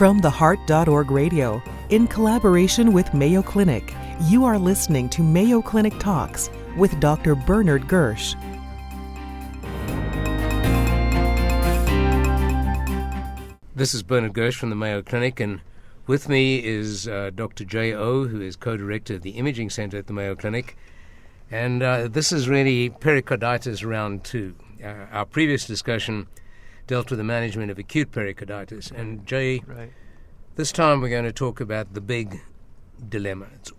From the Heart.org radio, in collaboration with Mayo Clinic, you are listening to Mayo Clinic Talks with Dr. Bernard Gersh. This is Bernard Gersh from the Mayo Clinic, and with me is uh, Dr. Jay O, who is co director of the Imaging Center at the Mayo Clinic. And uh, this is really pericarditis round two. Uh, our previous discussion dealt with the management of acute pericarditis. And Jae, Right. this time we're going to talk about the big dilemma. It's,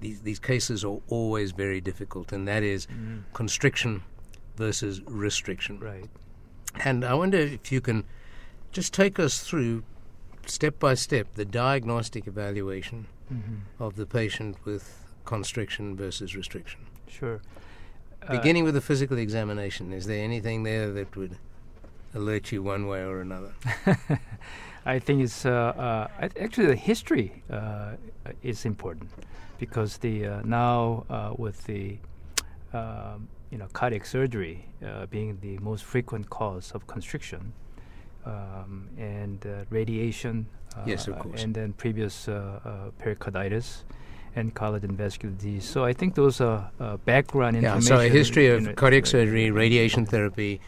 these, these cases are always very difficult, and that is constriction versus restriction. Right. And I wonder if you can just take us through, step by step, the diagnostic evaluation Mm-hmm. of the patient with constriction versus restriction. Sure. Uh, Beginning with the physical examination, is there anything there that would alert you one way or another? I think it's uh, uh, actually the history uh, is important because the uh, now uh, with the um, you know cardiac surgery uh, being the most frequent cause of constriction um, and uh, radiation. Uh, Yes, of course. And then previous pericarditis and collagen vascular disease. So I think those are uh, background Yeah, information. so a history of know, cardiac surgery, radiation therapy,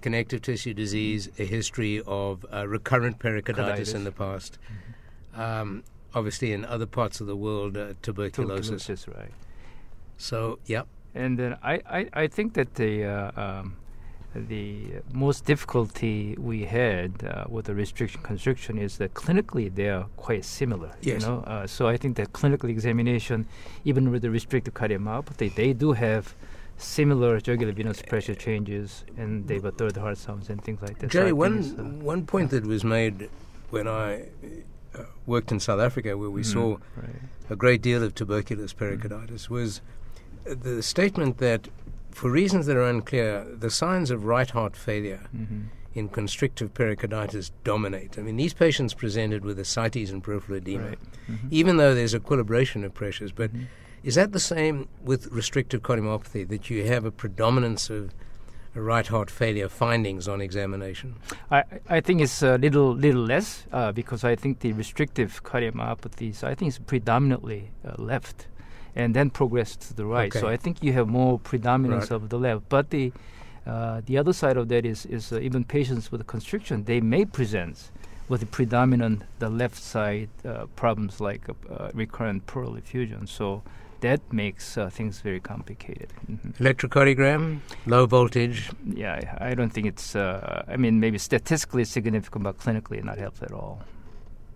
connective tissue disease, a history of uh, recurrent pericarditis in the past. Mm-hmm. Um, obviously, in other parts of the world, uh, tuberculosis. Tuberculosis, right. So, yep. And then I, I, I think that the uh, um, the most difficulty we had uh, with the restriction constriction is that clinically they are quite similar. Yes. You know, uh, so I think that clinical examination, even with the restrictive cardiomyopathy, they do have similar jugular venous pressure changes, and they have third heart sounds and things like that. So Jae, think one uh, one point that was made when I uh, worked in South Africa, where we mm, saw right. a great deal of tuberculous pericarditis, was uh, the statement that, for reasons that are unclear, the signs of right heart failure Mhm. in constrictive pericarditis dominate. I mean, these patients presented with ascites and peripheral edema, Right. Mhm. even though there's equilibration of pressures. But Mhm. Is that the same with restrictive cardiomyopathy, that you have a predominance of right heart failure findings on examination? I, I think it's a little little less uh, because I think the restrictive cardiomyopathies I think it's predominantly uh, left, and then progress to the right. So I think you have more predominance Right. of the left. But the uh, the other side of that is is uh, even patients with constriction they may present with the predominant the left side uh, problems like uh, uh, recurrent pleural effusion. So that makes uh, things very complicated. Mhm. Electrocardiogram, low voltage. Yeah, I, I don't think it's. Uh, I mean, maybe statistically significant, but clinically not helpful at all.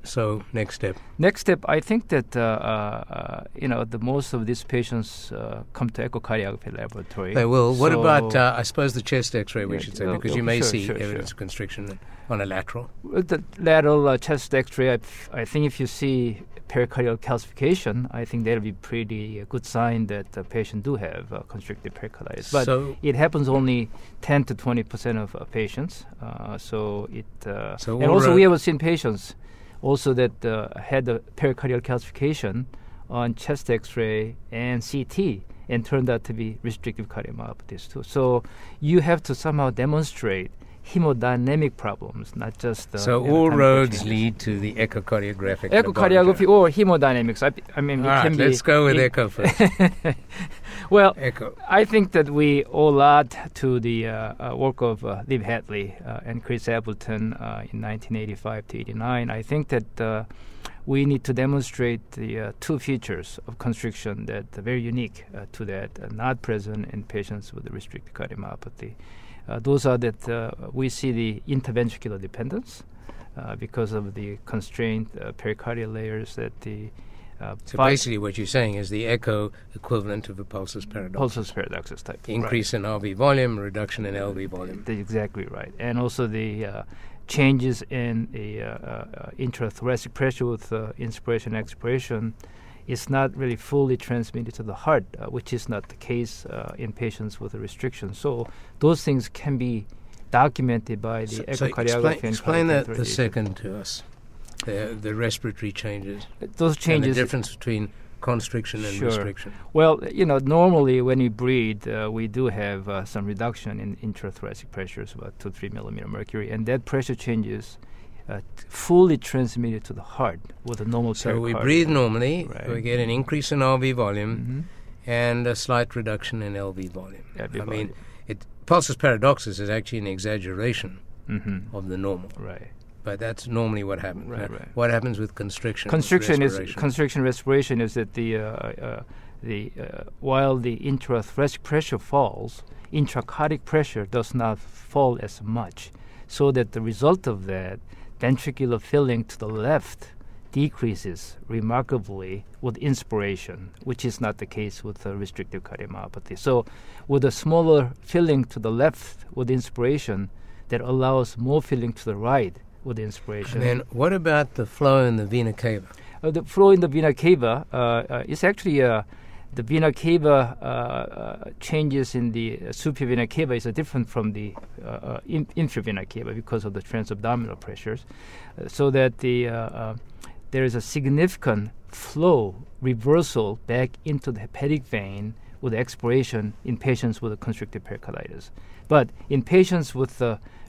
So, next step. Next step, I think that uh, uh, you know the most of these patients uh, come to echocardiography laboratory. They will. What about, uh, I suppose, the chest x ray, we Yeah, should say, because you may sure, see sure, evidence sure. of constriction on a lateral. The lateral uh, chest X-ray? I think if you see pericardial calcification, I think that'll be pretty uh, good sign that the patient do have uh, constricted pericarditis. But So- it happens only 10 to 20 percent of uh, patients. Uh, so it uh, So and also we have seen patients also that uh, had the pericardial calcification on chest X-ray and CT. And turned out to be restrictive cardiomyopathies too. So you have to somehow demonstrate hemodynamic problems, not just uh, so, all roads changes. lead to the echocardiographic. echocardiography or hemodynamics. I, I mean, All right, can let's go with it- echo first. well, echo. I think that we owe a lot to the uh, uh, work of uh, Liv Hatle uh, and Chris Appleton uh, in 1985 to 89. I think that uh, we need to demonstrate the uh, two features of constriction that are very unique uh, to that, uh, not present in patients with restricted cardiomyopathy. Uh, those are that uh, we see the interventricular dependence uh, because of the constrained uh, pericardial layers that the uh, So, basically, what you're saying is the echo equivalent of a pulsus paradox. pulsus paradoxus type. Right. Increase in RV volume, reduction in LV volume. That's exactly right. And also the uh, changes in the uh, uh, intrathoracic pressure with uh, inspiration and expiration is not really fully transmitted to the heart, uh, which is not the case uh, in patients with a restriction. So those things can be documented by the So, so echocardiography. explain, and explain that the second to us. The, the respiratory changes. Those changes the difference between constriction and Sure. restriction. Well, you know, normally when we breathe, uh, we do have uh, some reduction in intrathoracic pressures, about two, three millimeter mercury, and that pressure changes uh, t- fully transmitted to the heart with a normal So we breathe normally, Right. we get an increase in RV volume Mhm. and a slight reduction in LV volume. LV I mean, it, pulsus paradoxus is actually an exaggeration Mhm. of the normal, Right. but that's normally what happens. Right, right. What happens with constriction? Constriction is constriction respiration is that the uh, uh, the uh, while the intrathoracic pressure falls, intracardiac pressure does not fall as much, so that the result of that ventricular filling to the left decreases remarkably with inspiration, which is not the case with uh, restrictive cardiomyopathy. So, with a smaller filling to the left with inspiration, that allows more filling to the right with inspiration. And then what about the flow in the vena cava? Uh, the flow in the vena cava uh, uh, is actually uh, the vena cava uh, uh, changes in the uh, superior vena cava is different from the uh, uh, in, inferior vena cava because of the transabdominal pressures, uh, so that the uh, there is a significant flow reversal back into the hepatic vein with expiration in patients with constrictive pericarditis. But in patients with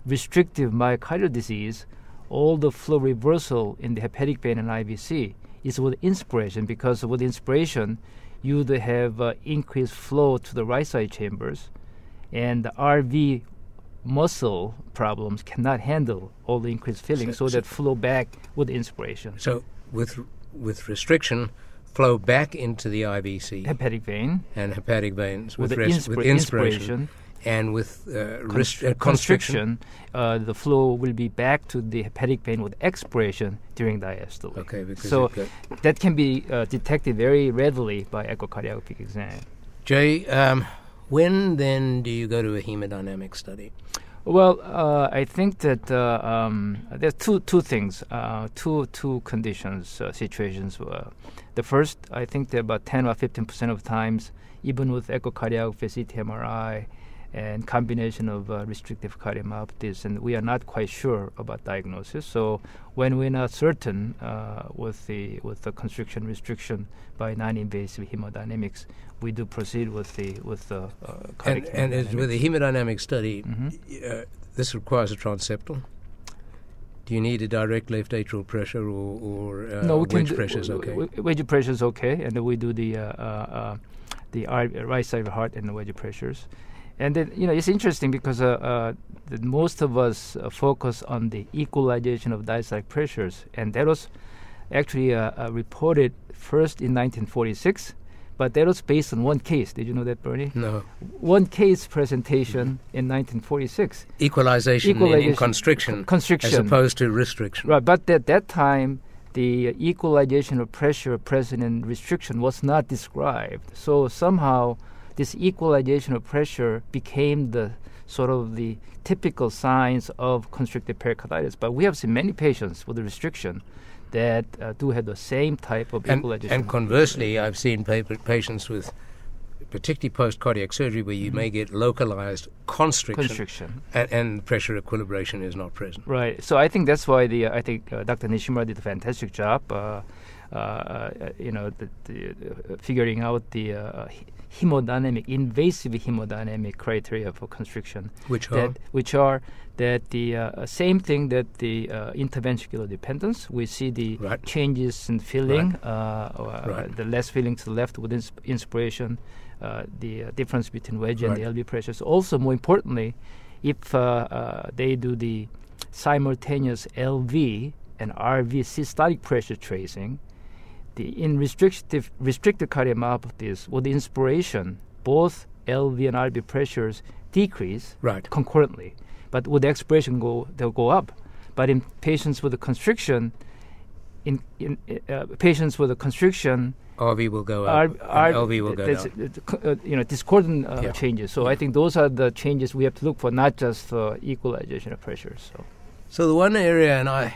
restrictive myocardial disease, all the flow reversal in the hepatic vein and IVC is with inspiration because with inspiration, you would have uh, increased flow to the right side chambers, and the RV muscle problems cannot handle all the increased filling, So- so, so- that flow back with inspiration. So with with restriction, flow back into the IVC Hepatic vein. and hepatic veins with, with, res- inspira- with inspiration, inspiration, and with uh, rest- uh, constriction. uh, the flow will be back to the hepatic vein with expiration during diastole. Okay, because So that can be uh, detected very readily by echocardiographic exam. Jae, um, when then do you go to a hemodynamic study? Well, uh, I think that uh, um, there's two two things, uh, two two conditions, uh, situations. The first, I think that about 10 or 15 percent of times, even with echocardiography, CT, MRI, and combination of uh, restrictive cardiomyopathies, and we are not quite sure about diagnosis. So when we're not certain uh, with the with the constriction restriction by non-invasive hemodynamics, we do proceed with the with the uh, cardiac and as with a hemodynamic study, Mhm. uh, this requires a transeptal. Do you need a direct left atrial pressure or, or uh, no, we wedge do, pressure is okay? w- wedge pressure is okay, and then we do the uh, uh, uh, the right side of the heart and the wedge pressures. And then you know it's interesting because uh, uh, the, most of us uh, focus on the equalization of diastolic pressures, and that was actually uh, uh, reported first in 1946, but that was based on one case. Did you know that, Bernie? no. One case presentation in 1946. Equalization, in- in, Equalization, constriction, Constriction. as opposed to restriction. Right, but at that time, the equalization of pressure present in restriction was not described. So somehow, this equalization of pressure became the sort of the typical signs of constrictive pericarditis. But we have seen many patients with a restriction that uh, do have the same type of And, equalization. and conversely, I've seen pa- patients with, particularly post cardiac surgery, where you may get localized constriction, Mm-hmm. constriction. And, and pressure equilibration is not present. Right. So I think that's why the uh, I think uh, Dr. Nishimura did a fantastic job. Uh, uh, uh, you know, the, the, uh, figuring out the uh, he- hemodynamic, invasive hemodynamic criteria for constriction. Which are that which are that the uh, same thing that the uh, interventricular dependence. We see the Right. changes in filling, uh, uh, Right. the less filling to the left with ins- inspiration, uh, the uh, difference between wedge and the Right. LV pressures. Also, more importantly, if uh, uh, they do the simultaneous LV and RV systolic pressure tracing, the in restrictive restricted cardiomyopathies with inspiration, both LV and RV pressures decrease right. concurrently, but with expiration go they'll go up. But in patients with a constriction, in, in uh, patients with a constriction, RV will go up. R, and LV will go down. uh, uh, you know, discordant uh, Yeah. changes. So Yeah. I think those are the changes we have to look for, not just equalization of pressures. So. So the one area, and I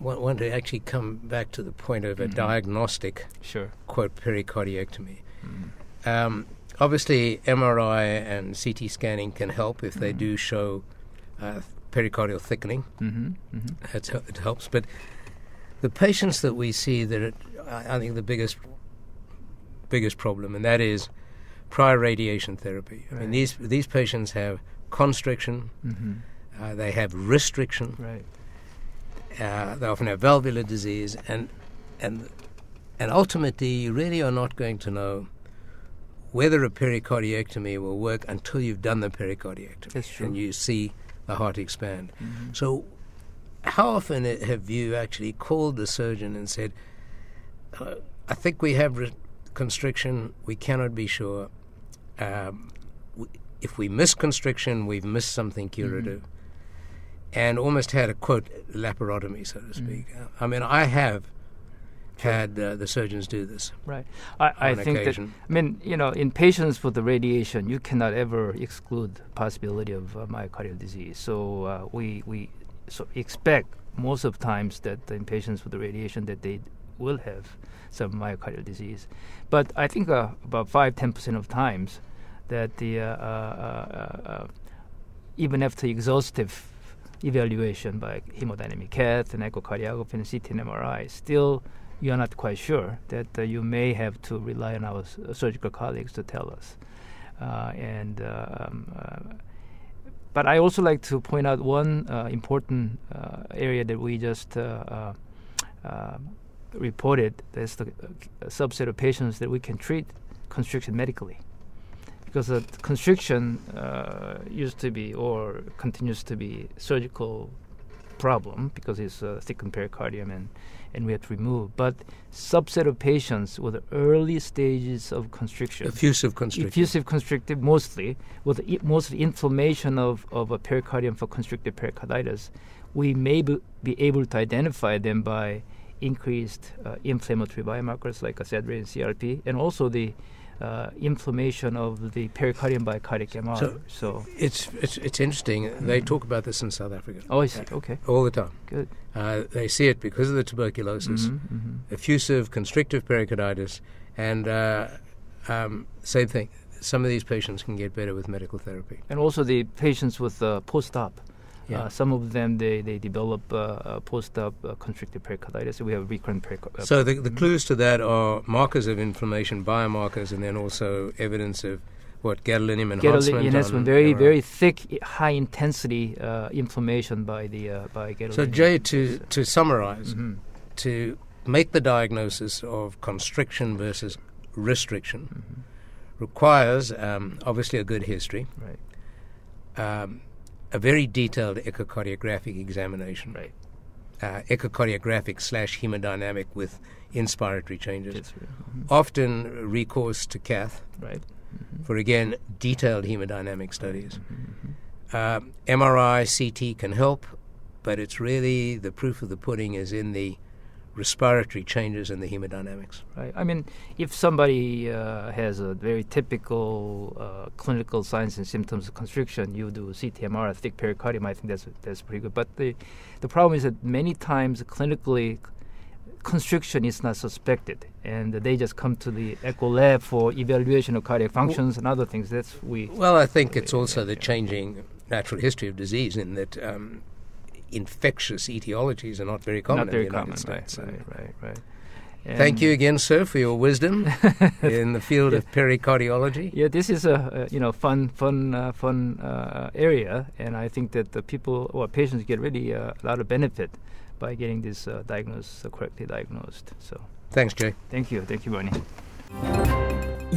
want, want to actually come back to the point of a Mhm. diagnostic Sure. quote pericardiectomy. Mm. Um, obviously, MRI and CT scanning can help if they Mhm. do show uh, pericardial thickening. Mm-hmm. Mm-hmm. It helps. But the patients that we see that I, I think the biggest biggest problem, and that is prior radiation therapy. I mean, these these patients have constriction, Mm-hmm. uh, they have restriction, Right. Uh, they often have valvular disease, and and and ultimately, you really are not going to know whether a pericardiectomy will work until you've done the pericardiectomy That's true. and you see the heart expand. Mm-hmm. So, how often have you actually called the surgeon and said, uh, "I think we have re- constriction. We cannot be sure. Um, if we miss constriction, we've missed something curative." And almost had a quote laparotomy, so to speak. I mean, I have had uh, the surgeons do this. Right. I, I think occasion. that I mean, you know, in patients with the radiation, you cannot ever exclude possibility of uh, myocardial disease. So uh, we we so expect most of times that in patients with the radiation that they will have some myocardial disease. But I think uh, about five ten percent of times that the uh, uh, even after exhaustive evaluation by hemodynamic cath and echocardiography and CT and MRI, still you are not quite sure that uh, you may have to rely on our s- uh, surgical colleagues to tell us. Uh, and uh, um, uh, but I also like to point out one important area that we just reported. That's the subset of patients that we can treat constriction medically because the constriction uh, used to be or continues to be surgical problem because it's a thickened pericardium and, and we have to remove. But subset of patients with early stages of constriction, Effusive constriction. effusive constrictive mostly, with i- mostly inflammation of, of a pericardium for constrictive pericarditis, we may be, be able to identify them by increased uh, inflammatory biomarkers like acid and CRP, and also the uh, inflammation of the pericardium by cardiac MR. So- So, It's, it's, it's interesting. They talk about this in South Africa oh, I see. Okay, all the time. good. Uh, they see it because of the tuberculosis, Mhm, mhm. effusive constrictive pericarditis, and uh, um, same thing. Some of these patients can get better with medical therapy. And also the patients with uh, post-op. Yeah. Uh, some of them they, they develop uh, uh, post-op uh, constrictive pericarditis. We have recurrent pericarditis. So the, the clues to that are markers of inflammation, biomarkers, and then also evidence of what gadolinium enhancement. gadolinium on very very thick, high intensity uh, inflammation by the uh, by gadolinium. So Jae, to to summarize, Mhm. to make the diagnosis of constriction versus restriction Mhm. requires um, obviously a good history, Right, um, a very detailed echocardiographic examination, right. uh, echocardiographic slash hemodynamic with inspiratory changes. Mhm. Often recourse to cath Right. for again detailed hemodynamic studies. Um, MRI, CT can help, but it's really the proof of the pudding is in the respiratory changes in the hemodynamics. Right. I mean, if somebody uh, has a very typical uh, clinical signs and symptoms of constriction, you do CTMR, thick pericardium. I think that's that's pretty good. But the the problem is that many times clinically constriction is not suspected, and they just come to the echo lab for evaluation of cardiac functions and other things. That's we. Well, I think it's also the changing natural history of disease in that um, infectious etiologies are not very common not very in the United common, States. right, right, right. Thank And- you again, sir, for your wisdom in the field of pericardiology. Yeah, this is a, a you know fun, fun, uh, fun uh, area, and I think that the people or patients get really uh, a lot of benefit by getting this uh, diagnosed uh, correctly diagnosed. So, Thanks, Jae. thank you, thank you, Bernie.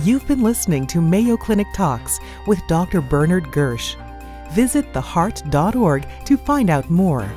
You've been listening to Mayo Clinic Talks with Dr. Bernard Gersh. Visit theheart.org to find out more.